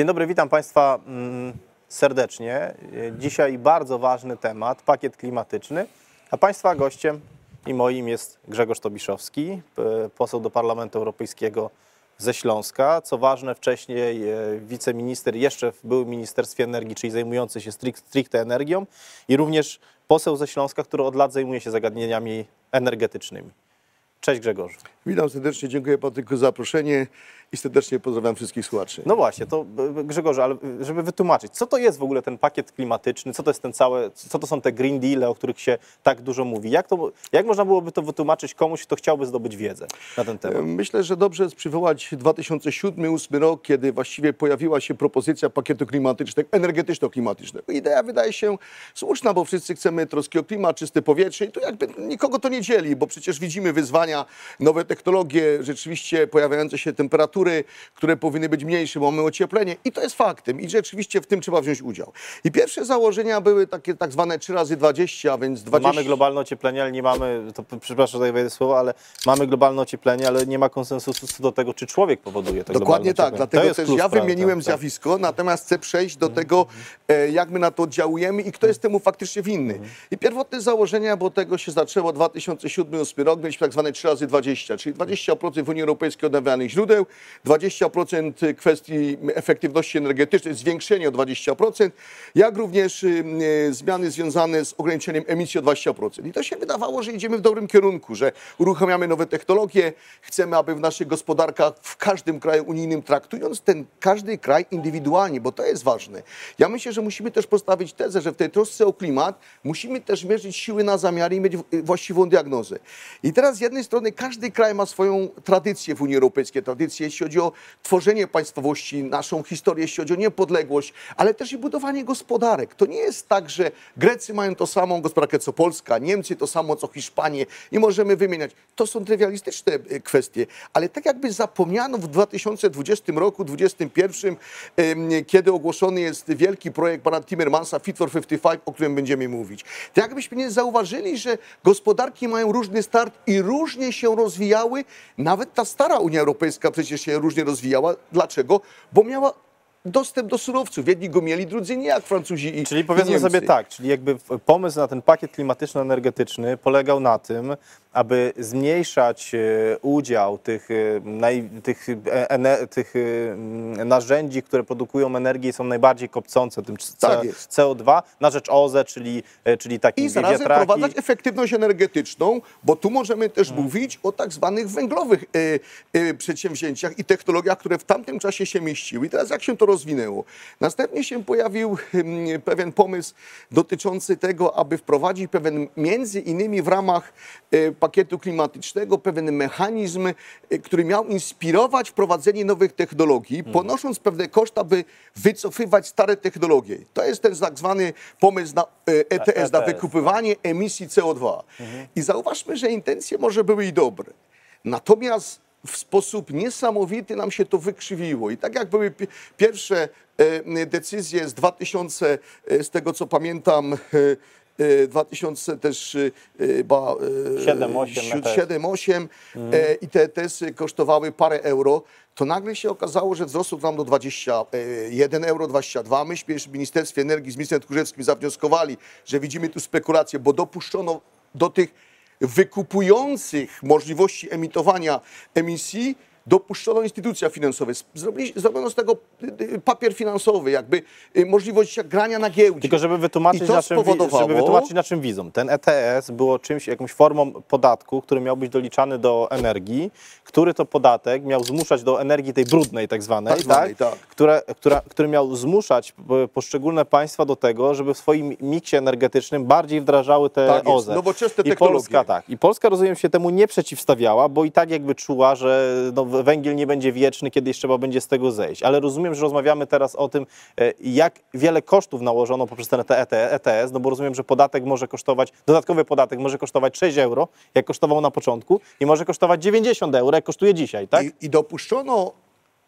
Dzień dobry, witam Państwa mm, serdecznie. Dzisiaj bardzo ważny temat, pakiet klimatyczny, a Państwa gościem i moim jest Grzegorz Tobiszowski, poseł do Parlamentu Europejskiego ze Śląska. Co ważne, wcześniej e, wiceminister jeszcze w byłym Ministerstwie Energii, czyli zajmujący się stric- stricte energią i również poseł ze Śląska, który od lat zajmuje się zagadnieniami energetycznymi. Cześć Grzegorzu. Witam serdecznie, dziękuję Patryku za zaproszenie i serdecznie pozdrawiam wszystkich słuchaczy. No właśnie, to e, Grzegorze, ale e, żeby wytłumaczyć, co to jest w ogóle ten pakiet klimatyczny, co to jest ten cały, co to są te green deal, o których się tak dużo mówi? Jak, to, jak można byłoby to wytłumaczyć komuś, kto chciałby zdobyć wiedzę na ten temat? Myślę, że dobrze jest przywołać 2007-2008 rok, kiedy właściwie pojawiła się propozycja pakietu klimatycznego, energetyczno-klimatycznego. Idea wydaje się słuszna, bo wszyscy chcemy troski o klimat, czyste powietrze i tu jakby nikogo to nie dzieli, bo przecież widzimy wyzwania, nowe technologie, rzeczywiście pojawiające się temperatury, które powinny być mniejsze, mamy ocieplenie i to jest faktem i rzeczywiście w tym trzeba wziąć udział. I pierwsze założenia były takie tak zwane 3 razy 20, a więc 20... Mamy globalne ocieplenie, ale nie mamy, to przepraszam, że tutaj wejdę słowo, ale mamy globalne ocieplenie, ale nie ma konsensusu co do tego, czy człowiek powoduje to Dokładnie tak, dlatego też ja wymieniłem tak, tak. zjawisko, natomiast chcę przejść do tego, e, jak my na to oddziałujemy i kto jest temu faktycznie winny. I pierwotne założenia, bo tego się zaczęło 2007-2008 rok, mieliśmy tak zwane 3 razy 20, czyli 20% w Unii Europejskiej odnawialnych źródeł, 20% kwestii efektywności energetycznej, zwiększenie o 20%, jak również y, y, zmiany związane z ograniczeniem emisji o 20%. I to się wydawało, że idziemy w dobrym kierunku, że uruchamiamy nowe technologie, chcemy, aby w naszych gospodarkach w każdym kraju unijnym, traktując ten każdy kraj indywidualnie, bo to jest ważne. Ja myślę, że musimy też postawić tezę, że w tej trosce o klimat musimy też mierzyć siły na zamiary i mieć w- właściwą diagnozę. I teraz z jednej strony każdy kraj ma swoją tradycję w Unii Europejskiej, tradycję jeśli chodzi o tworzenie państwowości, naszą historię, jeśli chodzi o niepodległość, ale też i budowanie gospodarek. To nie jest tak, że Grecy mają tą samą gospodarkę co Polska, Niemcy to samo co Hiszpanie i możemy wymieniać. To są trywialistyczne e, kwestie, ale tak jakby zapomniano w 2020 roku, 2021, em, kiedy ogłoszony jest wielki projekt pana Timmermansa Fit for 55, o którym będziemy mówić. Tak jakbyśmy nie zauważyli, że gospodarki mają różny start i różnie się rozwijały. Nawet ta stara Unia Europejska przecież się różnie rozwijała. Dlaczego? Bo miała dostęp do surowców. Jedni go mieli, drudzy nie, jak Francuzi i Czyli powiedzmy Niemcy. sobie tak, czyli jakby pomysł na ten pakiet klimatyczno-energetyczny polegał na tym, aby zmniejszać e, udział tych, e, naj, tych, e, ene, tych narzędzi, które produkują energię i są najbardziej kopcące, tym Tak jest. CO2, na rzecz OZE, czyli, czyli takich I zarazem wiatraki. wprowadzać efektywność energetyczną, bo tu możemy też Mhm. mówić o tak zwanych węglowych e, e, przedsięwzięciach i technologiach, które w tamtym czasie się mieściły. I teraz jak się to rozwinęło? Następnie się pojawił hmm, pewien pomysł dotyczący tego, aby wprowadzić pewien, między innymi w ramach e, pakietu klimatycznego, pewien mechanizm, e, który miał inspirować wprowadzenie nowych technologii, Mhm. ponosząc pewne koszta, by wycofywać stare technologie. To jest ten tak zwany pomysł na e, ETS, na ETS, wykupywanie emisji CO2. I zauważmy, że intencje może były i dobre. Natomiast w sposób niesamowity nam się to wykrzywiło. I tak jak były pi- pierwsze e, decyzje z 2000, e, z tego co pamiętam, e, e, 2000 też chyba e, 7, 8 siód- ETS. 7, 8 e, i te ETS-y kosztowały parę euro, to nagle się okazało, że wzrosło nam do 21 euro, 22. Myśmy w Ministerstwie Energii z ministrem Tchórzewskim zawnioskowali, że widzimy tu spekulację, bo dopuszczono do tych wykupujących możliwości emitowania emisji dopuszczono instytucja finansowe. Zrobili, zrobiono z tego y, y, papier finansowy, jakby y, możliwość grania na giełdzie. Tylko żeby wytłumaczyć, na czym, żeby wytłumaczyć na czym widzą. Ten ETS było czymś, jakąś formą podatku, który miał być doliczany do energii, który to podatek miał zmuszać do energii tej brudnej tak zwanej, Tak zwanej, tak. Które, która, który miał zmuszać p- poszczególne państwa do tego, żeby w swoim miksie energetycznym bardziej wdrażały te Tak OZE. nowoczesne I technologie. Polska tak. I Polska rozumiem się temu nie przeciwstawiała, bo i tak jakby czuła, że no, węgiel nie będzie wieczny, kiedyś trzeba będzie z tego zejść. Ale rozumiem, że rozmawiamy teraz o tym, e, jak wiele kosztów nałożono poprzez ten ET- ETS, no bo rozumiem, że podatek może kosztować, dodatkowy podatek może kosztować 6 euro, jak kosztował na początku, i może kosztować 90 euro, jak kosztuje dzisiaj, tak? I, I dopuszczono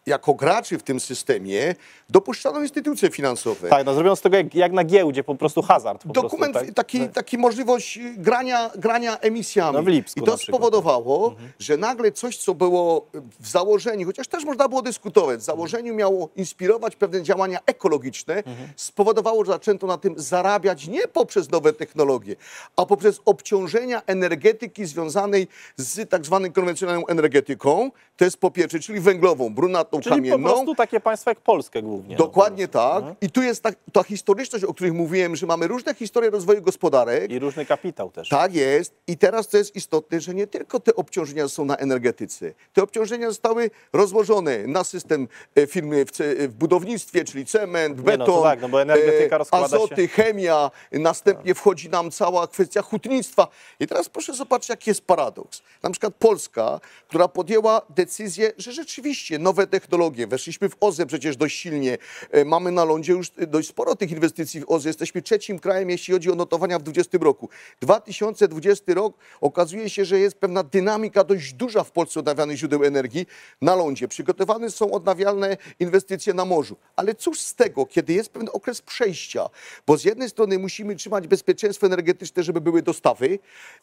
jako graczy w tym systemie dopuszczano instytucje finansowe. Tak, no zrobiono z tego jak, jak na giełdzie, po prostu hazard. Po Dokument, prostu, tak? taki, taki możliwość grania, grania emisjami. No w Lipsku I to przykład. spowodowało, że nagle coś, co było w założeniu, chociaż też można było dyskutować, w założeniu miało inspirować pewne działania ekologiczne, spowodowało, że zaczęto na tym zarabiać nie poprzez nowe technologie, a poprzez obciążenia energetyki związanej z tak zwaną konwencjonalną energetyką, to jest po pierwsze, czyli węglową, brunatną, Czyli po kamienną. prostu takie państwa jak Polskę głównie. no, Dokładnie po prostu. tak. I tu jest ta, ta historyczność, o której mówiłem, że mamy różne historie rozwoju gospodarek. I różny kapitał też. Tak jest. I teraz co jest istotne, że nie tylko te obciążenia są na energetyce. Te obciążenia zostały rozłożone na system e, firmy w, w budownictwie, czyli cement, no beton, to tak, no bo energetyka e, rozkłada się- azoty, chemia, następnie wchodzi nam cała kwestia hutnictwa. I teraz proszę zobaczyć, jaki jest paradoks. Na przykład Polska, która podjęła decyzję, że rzeczywiście nowe technologie, weszliśmy w OZE przecież dość silnie, e, mamy na lądzie już dość sporo tych inwestycji w OZE, jesteśmy trzecim krajem, jeśli chodzi o notowania w 2020 roku. 2020 rok okazuje się, że jest pewna dynamika dość duża w Polsce odnawialnych źródeł energii na lądzie. Przygotowane są odnawialne inwestycje na morzu. Ale cóż z tego, kiedy jest pewien okres przejścia, bo z jednej strony musimy trzymać bezpieczeństwo energetyczne, żeby były dostawy,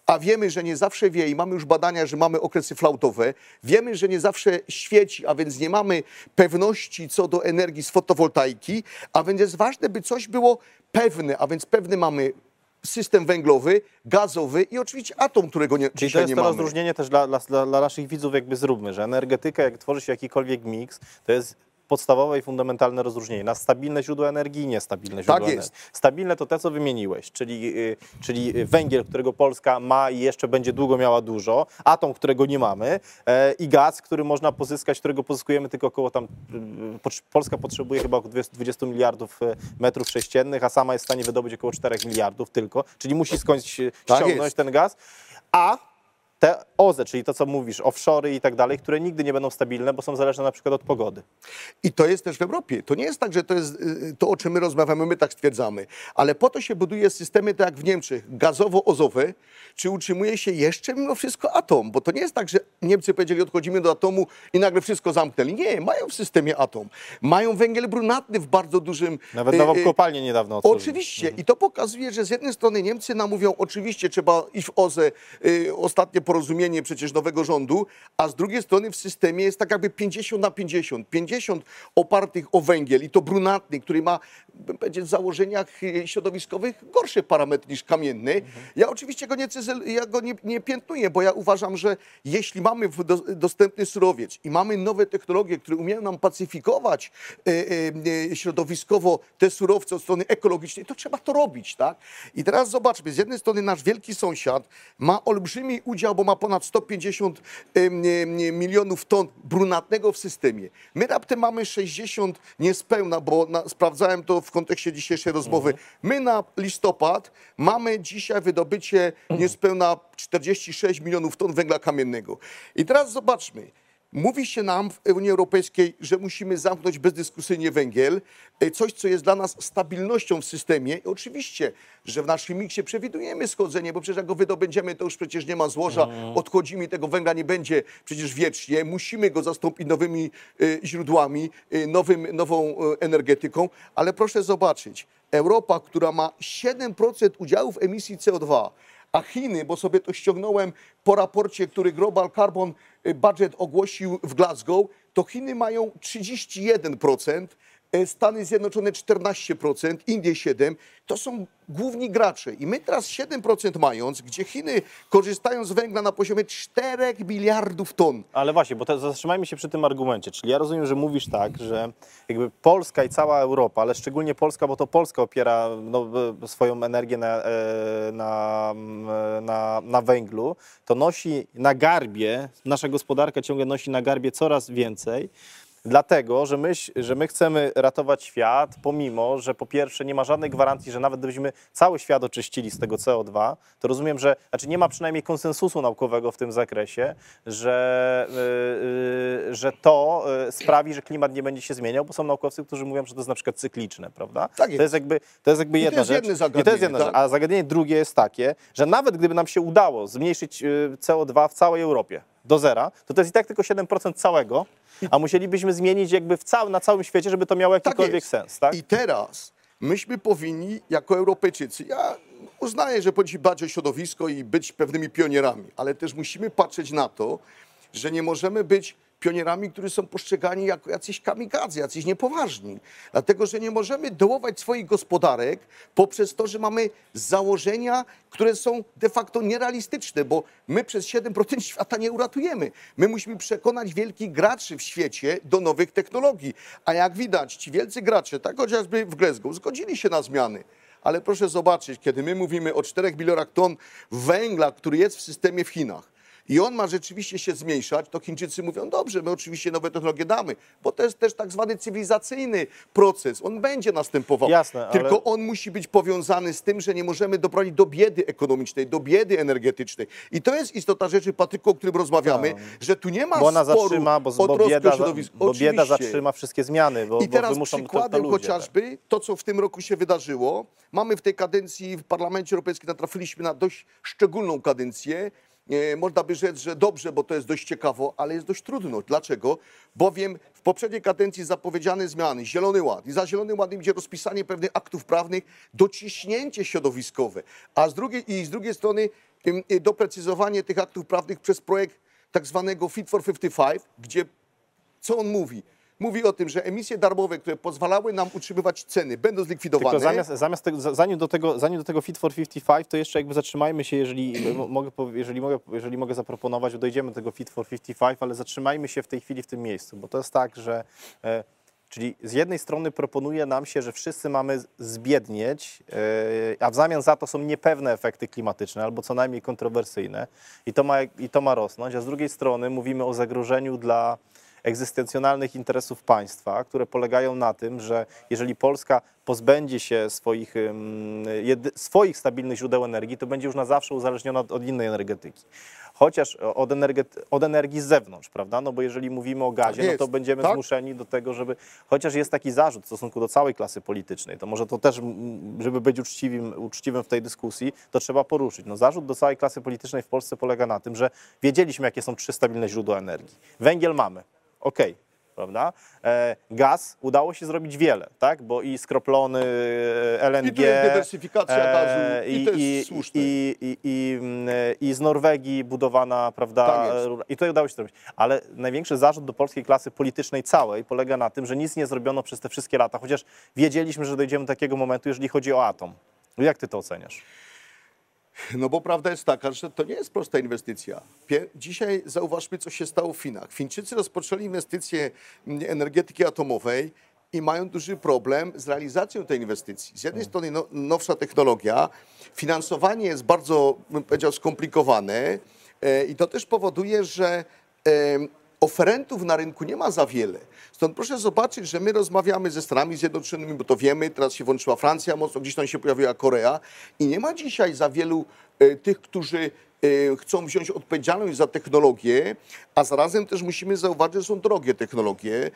a wiemy, że nie zawsze wie i mamy już badania, że mamy okresy flautowe, wiemy, że nie zawsze świeci, a więc nie mamy pewności co do energii z fotowoltaiki, a więc jest ważne, by coś było pewne, a więc pewny mamy system węglowy, gazowy i oczywiście atom, którego nie, Czyli to jest nie to mamy. rozróżnienie też dla, dla dla naszych widzów jakby zróbmy, że energetyka, jak tworzy się jakikolwiek miks, to jest podstawowe i fundamentalne rozróżnienie na stabilne źródła energii i niestabilne źródła Tak jest. energii. Stabilne to te, co wymieniłeś, czyli, y, czyli węgiel, którego Polska ma i jeszcze będzie długo miała dużo, atom, którego nie mamy e, i gaz, który można pozyskać, którego pozyskujemy tylko około tam, y, Polska potrzebuje chyba około 20, 20 miliardów e, metrów sześciennych, a sama jest w stanie wydobyć około 4 miliardów tylko, czyli musi e, Tak ściągnąć jest. ten gaz, a te OZE, czyli to, co mówisz, offshory i tak dalej, które nigdy nie będą stabilne, bo są zależne na przykład od pogody. I to jest też w Europie. To nie jest tak, że to jest y, to, o czym my rozmawiamy, my tak stwierdzamy. Ale po to się buduje systemy, tak jak w Niemczech, gazowo-ozowe, czy utrzymuje się jeszcze mimo wszystko atom. Bo to nie jest tak, że Niemcy powiedzieli, odchodzimy do atomu i nagle wszystko zamknęli. Nie, mają w systemie atom. Mają węgiel brunatny w bardzo dużym... Nawet y, nową y, kopalnię niedawno otworzyli. Oczywiście. I to pokazuje, że z jednej strony Niemcy nam mówią, oczywiście trzeba iść w OZE, y, ostatnie porozumienie przecież nowego rządu, a z drugiej strony w systemie jest tak jakby 50 na 50. 50 opartych o węgiel i to brunatny, który ma bym w założeniach y, środowiskowych gorsze parametry niż kamienny. Ja oczywiście go nie, ja go nie, nie piętnuję, bo ja uważam, że jeśli mamy do, dostępny surowiec i mamy nowe technologie, które umieją nam pacyfikować y, y, środowiskowo te surowce od strony ekologicznej, to trzeba to robić, tak? I teraz zobaczmy, z jednej strony nasz wielki sąsiad ma olbrzymi udział, bo ma ponad 150 ym, ym, milionów ton brunatnego w systemie. My raptem mamy 60 niespełna, bo na, sprawdzałem to w kontekście dzisiejszej rozmowy. My na listopad mamy dzisiaj wydobycie niespełna 46 milionów ton węgla kamiennego. I teraz zobaczmy. Mówi się nam w Unii Europejskiej, że musimy zamknąć bezdyskusyjnie węgiel, e, coś, co jest dla nas stabilnością w systemie. I oczywiście, że w naszym miksie przewidujemy schodzenie, bo przecież jak go wydobędziemy, to już przecież nie ma złoża, odchodzimy i tego węgla nie będzie przecież wiecznie. Musimy go zastąpić nowymi e, źródłami, e, nowym, nową energetyką, ale proszę zobaczyć, Europa, która ma 7% udziału w emisji CO2, a Chiny, bo sobie to ściągnąłem po raporcie, który Global Carbon Budget ogłosił w Glasgow, to Chiny mają 31%, e, Stany Zjednoczone 14%, Indie 7%. To są główni gracze. I my teraz 7% mając, gdzie Chiny korzystają z węgla na poziomie 4 miliardów ton. Ale właśnie, bo to zatrzymajmy się przy tym argumencie. Czyli ja rozumiem, że mówisz tak, że jakby Polska i cała Europa, ale szczególnie Polska, bo to Polska opiera no, e, swoją energię na, e, na, na, na węglu, to nosi na garbie, nasza gospodarka ciągle nosi na garbie coraz więcej. Dlatego, że my, że my chcemy ratować świat, pomimo, że po pierwsze nie ma żadnej gwarancji, że nawet gdybyśmy cały świat oczyścili z tego CO2, to rozumiem, że znaczy nie ma przynajmniej konsensusu naukowego w tym zakresie, że, yy, że to yy, sprawi, że klimat nie będzie się zmieniał, bo są naukowcy, którzy mówią, że to jest na przykład cykliczne, prawda? Tak jest. To jest jakby, to jest jakby I to jedna jest rzecz. I to jest zagadnienie, jedna tak. rzecz. A zagadnienie drugie jest takie, że nawet gdyby nam się udało zmniejszyć yy, CO2 w całej Europie, do zera, to to jest i tak tylko 7% całego, a musielibyśmy zmienić jakby w cał, na całym świecie, żeby to miało jakikolwiek jest. sens, tak? I teraz myśmy powinni, jako Europejczycy, ja uznaję, że powinniśmy dbać o środowisko i być pewnymi pionierami, ale też musimy patrzeć na to, że nie możemy być pionierami, którzy są postrzegani jako jacyś kamikadze, jacyś niepoważni. Dlatego, że nie możemy dołować swoich gospodarek poprzez to, że mamy założenia, które są de facto nierealistyczne, bo my przez 7% świata nie uratujemy. My musimy przekonać wielkich graczy w świecie do nowych technologii. A jak widać, ci wielcy gracze, tak chociażby w Glasgow, zgodzili się na zmiany. Ale proszę zobaczyć, kiedy my mówimy o 4 bilionach ton węgla, który jest w systemie w Chinach, i on ma rzeczywiście się zmniejszać, to Chińczycy mówią, dobrze, my oczywiście nowe technologie damy, bo to jest też tak zwany cywilizacyjny proces. On będzie następował. Jasne, ale- Tylko on musi być powiązany z tym, że nie możemy doprowadzić do biedy ekonomicznej, do biedy energetycznej. I to jest istota rzeczy, Patryku, o którym rozmawiamy, że tu nie ma Tak. Bo ona sporu zatrzyma, bo, bo, bieda, bo bieda zatrzyma wszystkie zmiany, bo, I bo teraz wymuszą to, to przykładem ludzie. tak. chociażby to, co w tym roku się wydarzyło. Mamy w tej kadencji w Parlamencie Europejskim natrafiliśmy na dość szczególną kadencję. E, Można by rzec, że dobrze, bo to jest dość ciekawo, ale jest dość trudno. Dlaczego? Bowiem w poprzedniej kadencji zapowiedziane zmiany, Zielony Ład i za Zielony Ład będzie rozpisanie pewnych aktów prawnych, dociśnięcie środowiskowe, a z drugiej, i z drugiej strony y, doprecyzowanie tych aktów prawnych przez projekt tak zwanego Fit for 55, gdzie co on mówi? Mówi o tym, że emisje darmowe, które pozwalały nam utrzymywać ceny, będą zlikwidowane. Tylko zamiast, zamiast za- zanim, do tego, zanim do tego Fit for 55, to jeszcze jakby zatrzymajmy się, jeżeli mo- mogę, jeżeli mogę, jeżeli mogę zaproponować, dojdziemy do tego Fit for 55, ale zatrzymajmy się w tej chwili w tym miejscu, bo to jest tak, że e, czyli z jednej strony proponuje nam się, że wszyscy mamy zbiednieć, e, a w zamian za to są niepewne efekty klimatyczne albo co najmniej kontrowersyjne i to ma, i to ma rosnąć, a z drugiej strony mówimy o zagrożeniu dla egzystencjonalnych interesów państwa, które polegają na tym, że jeżeli Polska pozbędzie się swoich, swoich stabilnych źródeł energii, to będzie już na zawsze uzależniona od, od innej energetyki. Chociaż od, energet, od energii z zewnątrz, prawda? No bo jeżeli mówimy o gazie, Tak no jest, to będziemy tak. zmuszeni do tego, żeby. Chociaż jest taki zarzut w stosunku do całej klasy politycznej, to może to też, żeby być uczciwym, uczciwym w tej dyskusji, to trzeba poruszyć. No, zarzut do całej klasy politycznej w Polsce polega na tym, że wiedzieliśmy, jakie są trzy stabilne źródła energii. Węgiel mamy, okej. Prawda? E, gaz udało się zrobić wiele, tak? Bo i skroplony e, LNG. I tu jest dywersyfikacja gazu, i to jest i, słuszne. I, i, i, mm, i z Norwegii budowana, prawda? Tak I tutaj udało się zrobić. Ale największy zarzut do polskiej klasy politycznej całej polega na tym, że nic nie zrobiono przez te wszystkie lata, chociaż wiedzieliśmy, że dojdziemy do takiego momentu, jeżeli chodzi o atom. Jak ty to oceniasz? No bo prawda jest taka, że to nie jest prosta inwestycja. Dzisiaj zauważmy, co się stało w Finach. Fińczycy rozpoczęli inwestycje mm, energetyki atomowej i mają duży problem z realizacją tej inwestycji. Z jednej strony no, nowsza technologia, finansowanie jest bardzo, bym powiedział, skomplikowane e, i to też powoduje, że oferentów na rynku nie ma za wiele. Stąd proszę zobaczyć, że my rozmawiamy ze Stanami Zjednoczonymi, bo to wiemy, teraz się włączyła Francja mocno, gdzieś tam się pojawiła Korea i nie ma dzisiaj za wielu e, tych, którzy chcą wziąć odpowiedzialność za technologię, a zarazem też musimy zauważyć, że są drogie technologie.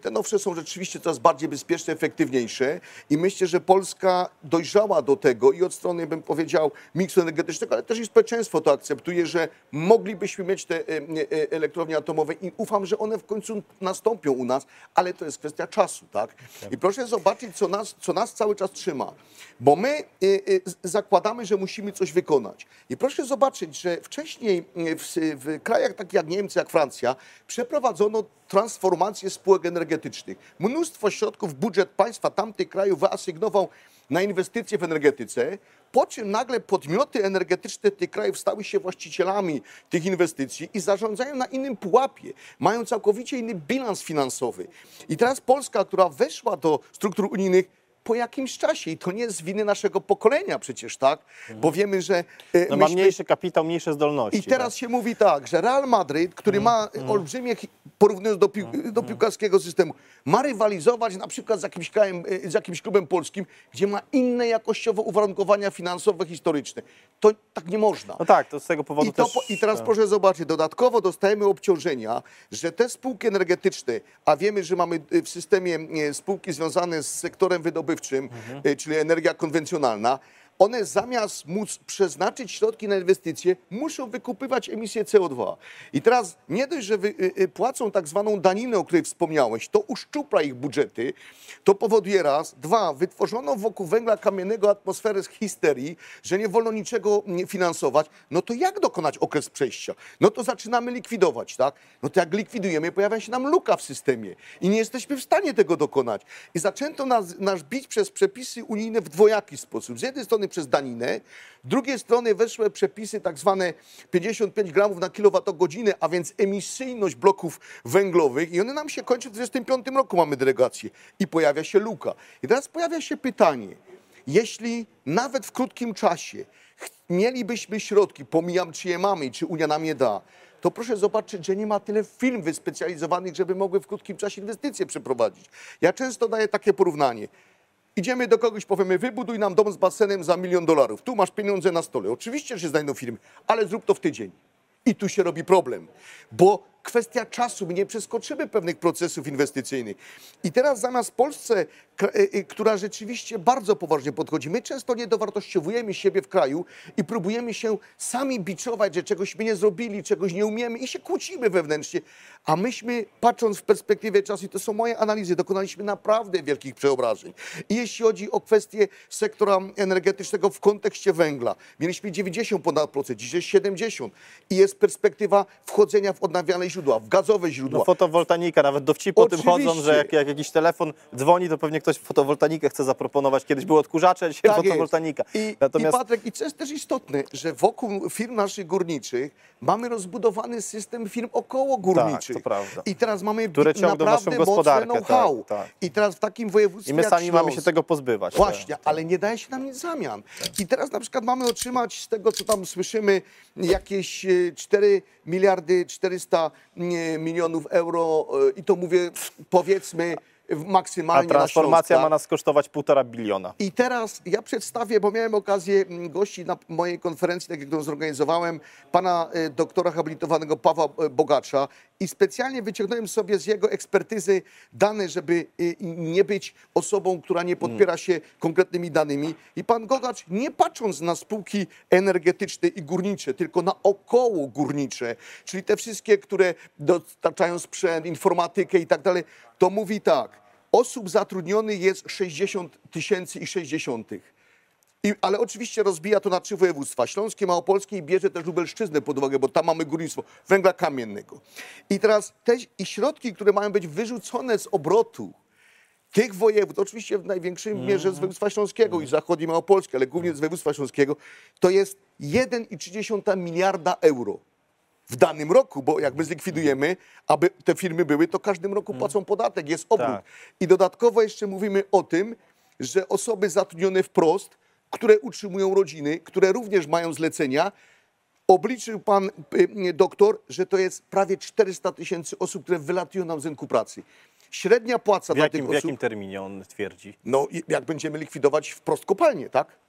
Te nowsze są rzeczywiście coraz bardziej bezpieczne, efektywniejsze i myślę, że Polska dojrzała do tego i od strony, bym powiedział, miksu energetycznego, ale też i społeczeństwo to akceptuje, że moglibyśmy mieć te em, e, elektrownie atomowe i ufam, że one w końcu nastąpią u nas, ale to jest kwestia czasu, tak? I proszę zobaczyć, co nas, co nas cały czas trzyma, bo my e, e, zakładamy, że musimy coś wykonać. I proszę zobaczyć, że wcześniej e, w, w krajach takich jak Niemcy, jak Francja, przeprowadzono transformację spółek energetycznych. Mnóstwo środków budżet państwa tamtych krajów wyasygnował na inwestycje w energetyce, po czym nagle podmioty energetyczne tych krajów stały się właścicielami tych inwestycji i zarządzają na innym pułapie, mają całkowicie inny bilans finansowy. I teraz Polska, która weszła do struktur unijnych, po jakimś czasie, i to nie jest z winy naszego pokolenia przecież, tak? Bo wiemy, że e, No ma myśmy- mniejszy kapitał, mniejsze zdolności. i teraz tak? się mówi tak, że Real Madryt, który ma olbrzymie, hi- porównując do, pił, do piłkarskiego systemu, ma rywalizować na przykład z jakimś, krajem, y, z jakimś klubem polskim, gdzie ma inne jakościowo uwarunkowania finansowe, historyczne. To tak nie można. No tak, to z tego powodu I, też... po- I teraz tak. proszę zobaczyć, dodatkowo dostajemy obciążenia, że te spółki energetyczne, a wiemy, że mamy y, w systemie spółki związane z sektorem wydobywczym, Mhm. y, czyli energia konwencjonalna, one zamiast móc przeznaczyć środki na inwestycje, muszą wykupywać emisję CO2. I teraz nie dość, że y, y, płacą tak zwaną daninę, o której wspomniałeś, to uszczupla ich budżety, to powoduje raz, dwa, wytworzono wokół węgla kamiennego atmosferę z histerii, że nie wolno niczego nie finansować, no to jak dokonać okres przejścia? No to zaczynamy likwidować, tak? No to jak likwidujemy, pojawia się nam luka w systemie i nie jesteśmy w stanie tego dokonać. I zaczęto nas, nas bić przez przepisy unijne w dwojaki sposób. Z jednej strony przez daninę, z drugiej strony weszły przepisy tak zwane 55 gramów na kilowatogodzinę, a więc emisyjność bloków węglowych i one nam się kończą w 2025 roku, mamy delegację i pojawia się luka. I teraz pojawia się pytanie, jeśli nawet w krótkim czasie mielibyśmy środki, pomijam czy je mamy i czy Unia nam je da, to proszę zobaczyć, że nie ma tyle firm wyspecjalizowanych, żeby mogły w krótkim czasie inwestycje przeprowadzić. Ja często daję takie porównanie. Idziemy do kogoś, powiemy, wybuduj nam dom z basenem za milion dolarów. Tu masz pieniądze na stole. Oczywiście, że się znajdą firmy, ale zrób to w tydzień. I tu się robi problem, bo kwestia czasu, my nie przeskoczymy pewnych procesów inwestycyjnych. I teraz zamiast Polsce, y, y, która rzeczywiście bardzo poważnie podchodzi, my często nie dowartościowujemy siebie w kraju i próbujemy się sami biczować, że czegoś my nie zrobili, czegoś nie umiemy i się kłócimy wewnętrznie. A myśmy, patrząc w perspektywie czasu, i to są moje analizy, dokonaliśmy naprawdę wielkich przeobrażeń. I jeśli chodzi o kwestię sektora energetycznego w kontekście węgla, mieliśmy 90 ponad procent, dzisiaj jest 70 i jest perspektywa wchodzenia w odnawialne źródła, w gazowe źródła. No fotowoltanika, nawet dowcipy o tym chodzą, że jak, jak jakiś telefon dzwoni, to pewnie ktoś fotowoltanikę chce zaproponować. Kiedyś były odkurzacze, dzisiaj Tak fotowoltanika. I, Natomiast I Patryk, i co jest też istotne, że wokół firm naszych górniczych mamy rozbudowany system firm okołogórniczych. Tak, to prawda. I teraz mamy Które naprawdę naszą mocne gospodarkę, know-how. tak, tak. I teraz w takim województwie i my sami mamy się tego pozbywać. Właśnie, tak. ale nie daje się nam nic zamian. I teraz na przykład mamy otrzymać z tego, co tam słyszymy, jakieś e, 4 miliardy 400 nie, milionów euro e, i to mówię powiedzmy w- A maksymalnie na transformacja Śląsk, ma nas kosztować półtora biliona. I teraz ja przedstawię, bo miałem okazję mm, gości na mojej konferencji, tak jak którą zorganizowałem, pana y, doktora habilitowanego Pawła y, Bogacza i specjalnie wyciągnąłem sobie z jego ekspertyzy dane, żeby y, nie być osobą, która nie podpiera się konkretnymi danymi. I pan Gogacz, nie patrząc na spółki energetyczne i górnicze, tylko na około górnicze, czyli te wszystkie, które dostarczają sprzęt, informatykę i tak dalej, to mówi tak, Osób zatrudnionych jest 60 tysięcy i 60. I, ale oczywiście rozbija to na trzy województwa. Śląskie, Małopolskie i bierze też Lubelszczyznę pod uwagę, bo tam mamy górnictwo węgla kamiennego. I teraz te i środki, które mają być wyrzucone z obrotu tych województw, oczywiście w największej mierze z województwa śląskiego i zachodniej Małopolski, ale głównie z województwa śląskiego, to jest 1,3 miliarda euro w danym roku, bo jak my zlikwidujemy, aby te firmy były, to każdym roku płacą podatek, jest obrót. Tak. I dodatkowo jeszcze mówimy o tym, że osoby zatrudnione wprost, które utrzymują rodziny, które również mają zlecenia, obliczył pan y, doktor, że to jest prawie 400 tysięcy osób, które wylatują nam z rynku pracy. Średnia płaca W dla jakim, tych w osób, jakim terminie on twierdzi? no jak będziemy likwidować wprost kopalnie, tak?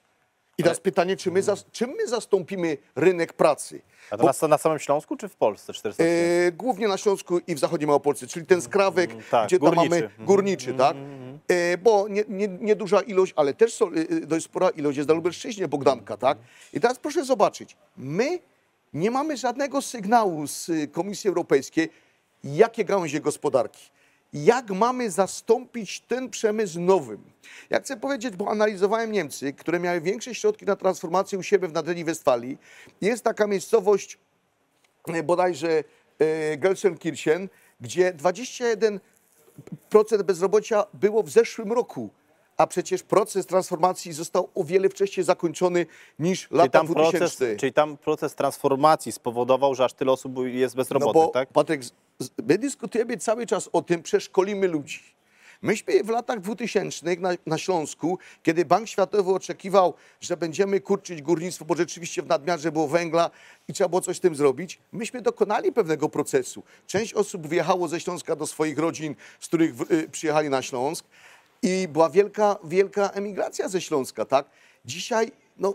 I teraz pytanie, czy my, zas- czym my zastąpimy rynek pracy? A to na, na samym Śląsku czy w Polsce 400 tysięcy? E, głównie na Śląsku i w zachodniej Małopolsce, czyli ten skrawek, tak, gdzie tam mamy górniczy, tak? E, bo nie, nie, nieduża ilość, ale też są, e, dość spora ilość jest na Lubelszczyźnie Bogdanka, tak? I teraz proszę zobaczyć, my nie mamy żadnego sygnału z e, Komisji Europejskiej, jakie gałęzie gospodarki. Jak mamy zastąpić ten przemysł nowym? Ja chcę powiedzieć, bo analizowałem Niemcy, które miały większe środki na transformację u siebie w Nadrenii Westfalii. Jest taka miejscowość, e, bodajże e, Gelsenkirchen, gdzie 21% bezrobocia było w zeszłym roku, a przecież proces transformacji został o wiele wcześniej zakończony niż Czyli lata tam, proces, 2000. czyli tam proces transformacji spowodował, że aż tyle osób jest No bezrobotnych, bo, tak? Patryk, my dyskutujemy cały czas o tym, przeszkolimy ludzi. Myśmy w latach 2000 na, na Śląsku, kiedy Bank Światowy oczekiwał, że będziemy kurczyć górnictwo, bo rzeczywiście w nadmiarze było węgla i trzeba było coś z tym zrobić, myśmy dokonali pewnego procesu. Część osób wyjechało ze Śląska do swoich rodzin, z których y, przyjechali na Śląsk i była wielka, wielka emigracja ze Śląska, tak? Dzisiaj, no,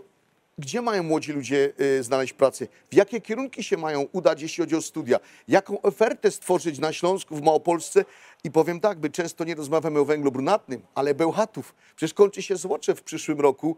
gdzie mają młodzi ludzie y, znaleźć pracę? W jakie kierunki się mają udać, jeśli chodzi o studia? Jaką ofertę stworzyć na Śląsku, w Małopolsce, I powiem tak, my często nie rozmawiamy o węglu brunatnym, ale Bełchatów. Przecież kończy się Złoczew w przyszłym roku.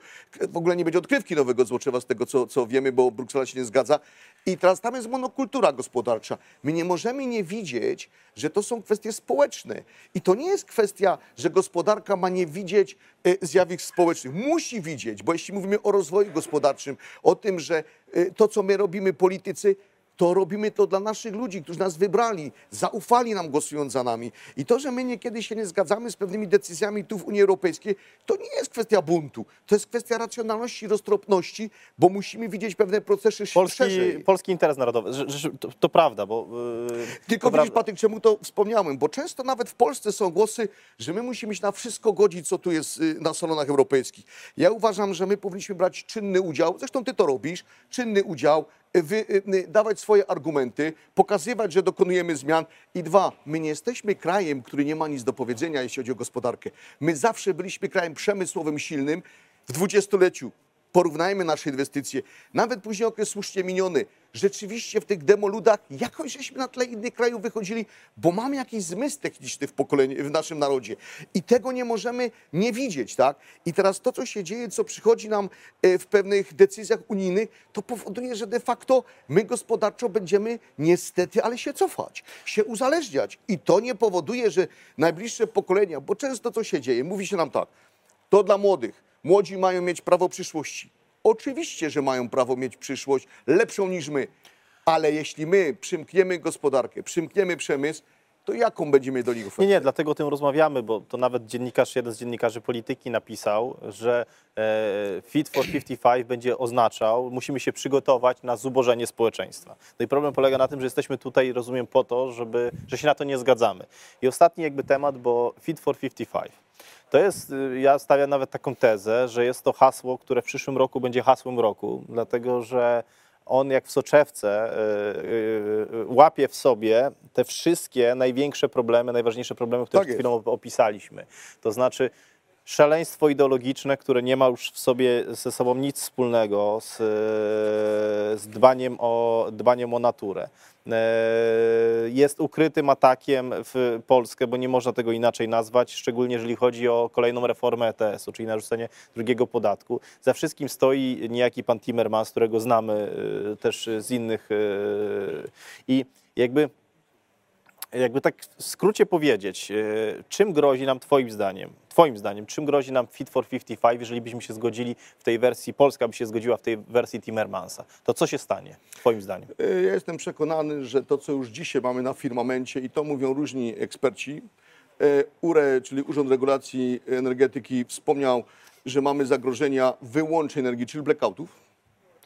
W ogóle nie będzie odkrywki nowego Złoczewa z tego, co, co wiemy, bo Bruksela się nie zgadza. I teraz tam jest monokultura gospodarcza. My nie możemy nie widzieć, że to są kwestie społeczne. I to nie jest kwestia, że gospodarka ma nie widzieć e, zjawisk społecznych. Musi widzieć, bo jeśli mówimy o rozwoju gospodarczym, o tym, że e, to, co my robimy, politycy, to robimy to dla naszych ludzi, którzy nas wybrali, zaufali nam głosując za nami. I to, że my niekiedy się nie zgadzamy z pewnymi decyzjami tu w Unii Europejskiej, to nie jest kwestia buntu. To jest kwestia racjonalności, roztropności, bo musimy widzieć pewne procesy Polski, szerzej. polski interes narodowy. To, to prawda, bo. Yy, Tylko widzisz. Patryk, czemu to wspomniałem? Bo często nawet w Polsce są głosy, że my musimy się na wszystko godzić, co tu jest y, na salonach europejskich. Ja uważam, że my powinniśmy brać czynny udział, zresztą ty to robisz, czynny udział, wy, y, y, dawać swoje argumenty, pokazywać, że dokonujemy zmian. I dwa, my nie jesteśmy krajem, który nie ma nic do powiedzenia, jeśli chodzi o gospodarkę. My zawsze byliśmy krajem przemysłowym, silnym w dwudziestoleciu. Porównajmy nasze inwestycje. Nawet później okres słusznie miniony. Rzeczywiście w tych demoludach jakoś żeśmy na tle innych krajów wychodzili, bo mamy jakiś zmysł techniczny w, pokoleniu, w naszym narodzie. I tego nie możemy nie widzieć, tak? I teraz to, co się dzieje, co przychodzi nam e, w pewnych decyzjach unijnych, to powoduje, że de facto my gospodarczo będziemy niestety, ale się cofać, się uzależniać. I to nie powoduje, że najbliższe pokolenia, bo często co się dzieje, mówi się nam tak, to dla młodych. Młodzi mają mieć prawo przyszłości. Oczywiście, że mają prawo mieć przyszłość lepszą niż my, ale jeśli my przymkniemy gospodarkę, przymkniemy przemysł, to jaką będziemy do nich ofertę? Nie, nie, dlatego o tym rozmawiamy, bo to nawet dziennikarz, jeden z dziennikarzy polityki napisał, że e, Fit for 55 będzie oznaczał, musimy się przygotować na zubożenie społeczeństwa. No i problem polega na tym, że jesteśmy tutaj, rozumiem, po to, żeby, że się na to nie zgadzamy. I ostatni jakby temat, bo Fit for 55. To jest, y, ja stawiam nawet taką tezę, że jest to hasło, które w przyszłym roku będzie hasłem roku, dlatego że on jak w soczewce y, y, łapie w sobie te wszystkie największe problemy, najważniejsze problemy, które Tak przed chwilą opisaliśmy. To znaczy szaleństwo ideologiczne, które nie ma już w sobie ze sobą nic wspólnego z, z dbaniem, o, dbaniem o naturę. E, Jest ukrytym atakiem w Polskę, bo nie można tego inaczej nazwać, szczególnie jeżeli chodzi o kolejną reformę ETS-u, czyli narzucenie drugiego podatku. Za wszystkim stoi niejaki pan Timmermans, którego znamy e, też z innych e, i jakby jakby tak w skrócie powiedzieć, e, czym grozi nam Twoim zdaniem, Twoim zdaniem, czym grozi nam Fit for 55, jeżeli byśmy się zgodzili w tej wersji, Polska by się zgodziła w tej wersji Timmermansa, to co się stanie, Twoim zdaniem? Y, Ja jestem przekonany, że to, co już dzisiaj mamy na firmamencie, i to mówią różni eksperci, y, URE, czyli Urząd Regulacji Energetyki, wspomniał, że mamy zagrożenia wyłączeń energii, czyli blackoutów.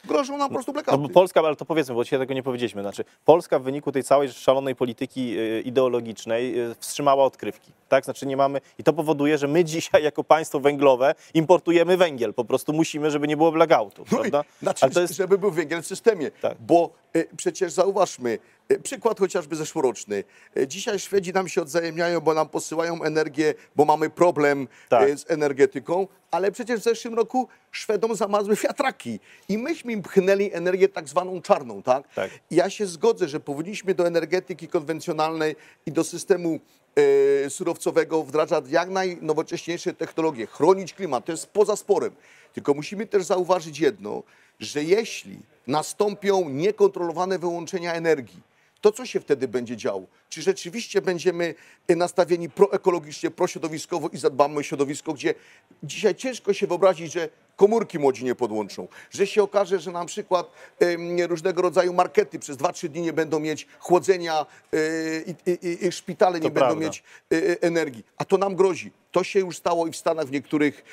Grożą nam po prostu No blackouty. bo Polska, ale to powiedzmy, bo dzisiaj tego nie powiedzieliśmy, znaczy Polska w wyniku tej całej szalonej polityki e, ideologicznej e, wstrzymała odkrywki, tak? Znaczy nie mamy, i to powoduje, że my dzisiaj jako państwo węglowe importujemy węgiel, po prostu musimy, żeby nie było blackoutu, No i, prawda? znaczy, Ale to jest, żeby był węgiel w systemie. Tak. Bo y, przecież zauważmy, przykład chociażby zeszłoroczny. Y, dzisiaj Szwedzi nam się odzajemniają, bo nam posyłają energię, bo mamy problem Tak. y, z energetyką, ale przecież w zeszłym roku Szwedom zamarzły wiatraki i myśmy im pchnęli energię tak zwaną czarną, tak? Tak. Ja się zgodzę, że powinniśmy do energetyki konwencjonalnej i do systemu e, surowcowego wdrażać jak najnowocześniejsze technologie, chronić klimat, to jest poza sporem. Tylko musimy też zauważyć jedno, że jeśli nastąpią niekontrolowane wyłączenia energii, to co się wtedy będzie działo? Czy rzeczywiście będziemy e, nastawieni proekologicznie, prośrodowiskowo i zadbamy o środowisko, gdzie dzisiaj ciężko się wyobrazić, że komórki młodzi nie podłączą, że się okaże, że na przykład różnego rodzaju markety przez 2-3 dni nie będą mieć chłodzenia e, i, szpitale nie będą prawda. mieć e, e, energii. A to nam grozi. To się już stało i w Stanach, w niektórych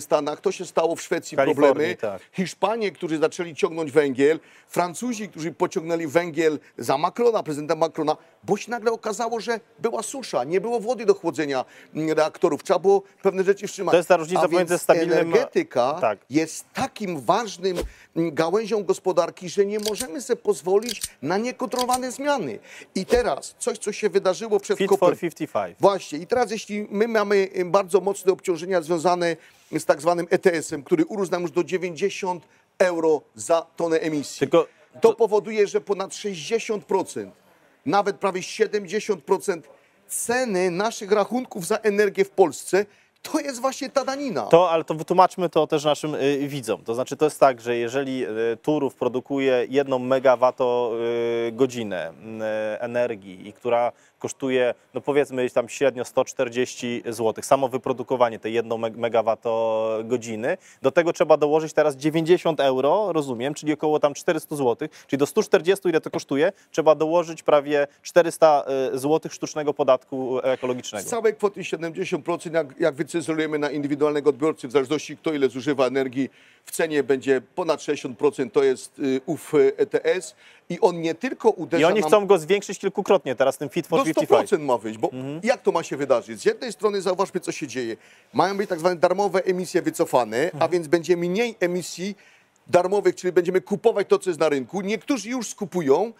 Stanach, to się stało w Szwecji Kalifornii, problemy. tak. Hiszpanie, którzy zaczęli ciągnąć węgiel, Francuzi, którzy pociągnęli węgiel za Macrona, prezydenta Macrona, bo się nagle okazało, że była susza, nie było wody do chłodzenia mm, reaktorów, trzeba było pewne rzeczy wstrzymać. To jest ta różnica A pomiędzy stabilnym- energetyka Tak. jest takim ważnym mm, gałęzią gospodarki, że nie możemy sobie pozwolić na niekontrolowane zmiany. I teraz coś, co się wydarzyło przed Fit kopem. for 55. Właśnie. I teraz jeśli my mamy y, bardzo mocne obciążenia związane z tak zwanym ETS-em, który urósł nam już do 90 euro za tonę emisji, Tylko to powoduje, że ponad 60%, nawet prawie 70% ceny naszych rachunków za energię w Polsce, to jest właśnie ta danina. To, ale to wytłumaczmy to też naszym y, widzom. To znaczy, to jest tak, że jeżeli y, Turów produkuje jedną megawattogodzinę y, energii, i która kosztuje, no powiedzmy tam średnio 140 zł, samo wyprodukowanie tej jedną meg- megawattogodziny, do tego trzeba dołożyć teraz 90 euro, rozumiem, czyli około tam 400 zł, czyli do 140, ile to kosztuje, trzeba dołożyć prawie 400 zł sztucznego podatku Z ekologicznego. całej kwoty 70%, jak, jak wycyzelujemy na indywidualnego odbiorcy, w zależności kto ile zużywa energii, w cenie będzie ponad 60%, to jest y, ów y, ETS i on nie tylko uderza I oni nam... chcą go zwiększyć kilkukrotnie teraz tym Fit for Do 55. 100% ma wyjść, bo jak to ma się wydarzyć? Z jednej strony zauważmy, co się dzieje. Mają być tak zwane darmowe emisje wycofane, a więc będzie mniej emisji darmowych, czyli będziemy kupować to, co jest na rynku. Niektórzy już skupują,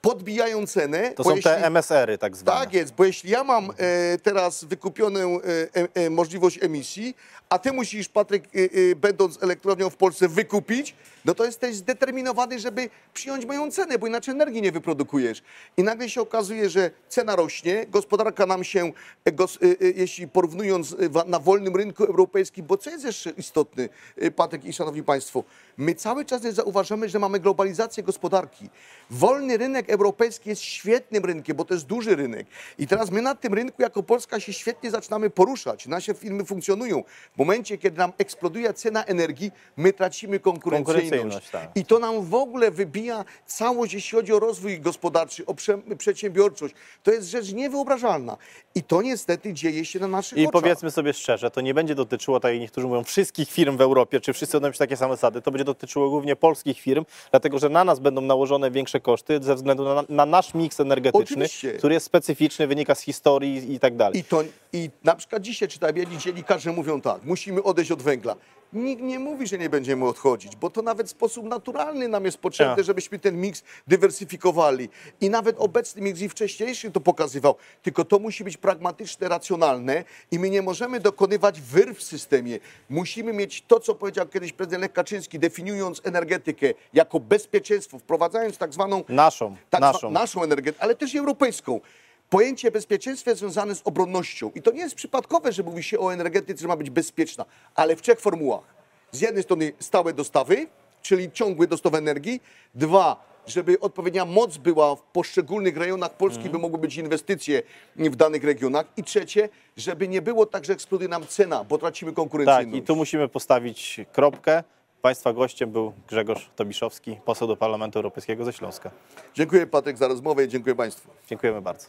podbijają cenę. To są jeśli- te MSR-y tak zwane. tak jest, bo jeśli ja mam e, teraz wykupioną e, e, e, możliwość emisji, a ty musisz, Patryk, e, e, będąc elektrownią w Polsce, wykupić, no to jesteś zdeterminowany, żeby przyjąć moją cenę, bo inaczej energii nie wyprodukujesz. I nagle się okazuje, że cena rośnie, gospodarka nam się, gos, jeśli porównując na wolnym rynku europejskim, bo co jest jeszcze istotne, Patryk i Szanowni Państwo, my cały czas nie zauważamy, że mamy globalizację gospodarki. Wolny rynek europejski jest świetnym rynkiem, bo to jest duży rynek. I teraz my na tym rynku jako Polska się świetnie zaczynamy poruszać. Nasze firmy funkcjonują. W momencie, kiedy nam eksploduje cena energii, my tracimy konkurencyjność. Konkurencyjność, tak. I to nam w ogóle wybija całość, jeśli chodzi o rozwój gospodarczy, o prze, przedsiębiorczość. To jest rzecz niewyobrażalna. I to niestety dzieje się na naszych I oczach. powiedzmy sobie szczerze, to nie będzie dotyczyło, tak jak niektórzy mówią, wszystkich firm w Europie, czy wszyscy będą mieć takie same zasady. To będzie dotyczyło głównie polskich firm, dlatego że na nas będą nałożone większe koszty ze względu na, na nasz miks energetyczny, Oczywiście. który jest specyficzny, wynika z historii i tak dalej. I, to, I na przykład dzisiaj czytam dziennikarze mówią tak, musimy odejść od węgla. Nikt nie mówi, że nie będziemy odchodzić, bo to nawet w sposób naturalny nam jest potrzebny, Tak. żebyśmy ten miks dywersyfikowali. I nawet obecny miks i wcześniejszy to pokazywał. Tylko to musi być pragmatyczne, racjonalne i my nie możemy dokonywać wyrw w systemie. Musimy mieć to, co powiedział kiedyś prezydent Lech Kaczyński, definiując energetykę jako bezpieczeństwo, wprowadzając tak zwaną Naszą, tak, naszą. zwa- naszą energetykę, ale też europejską. Pojęcie bezpieczeństwa jest związane z obronnością. I to nie jest przypadkowe, że mówi się o energetyce, że ma być bezpieczna, ale w trzech formułach. Z jednej strony stałe dostawy, czyli ciągły dostaw energii. Dwa, żeby odpowiednia moc była w poszczególnych rejonach Polski, Mhm. by mogły być inwestycje w danych regionach. I trzecie, żeby nie było tak, że eksploduje nam cena, bo tracimy Tak, konkurencyjność. i tu musimy postawić kropkę. Państwa gościem był Grzegorz Tobiszowski, poseł do Parlamentu Europejskiego ze Śląska. Dziękuję Patryk za rozmowę i dziękuję Państwu. Dziękujemy bardzo.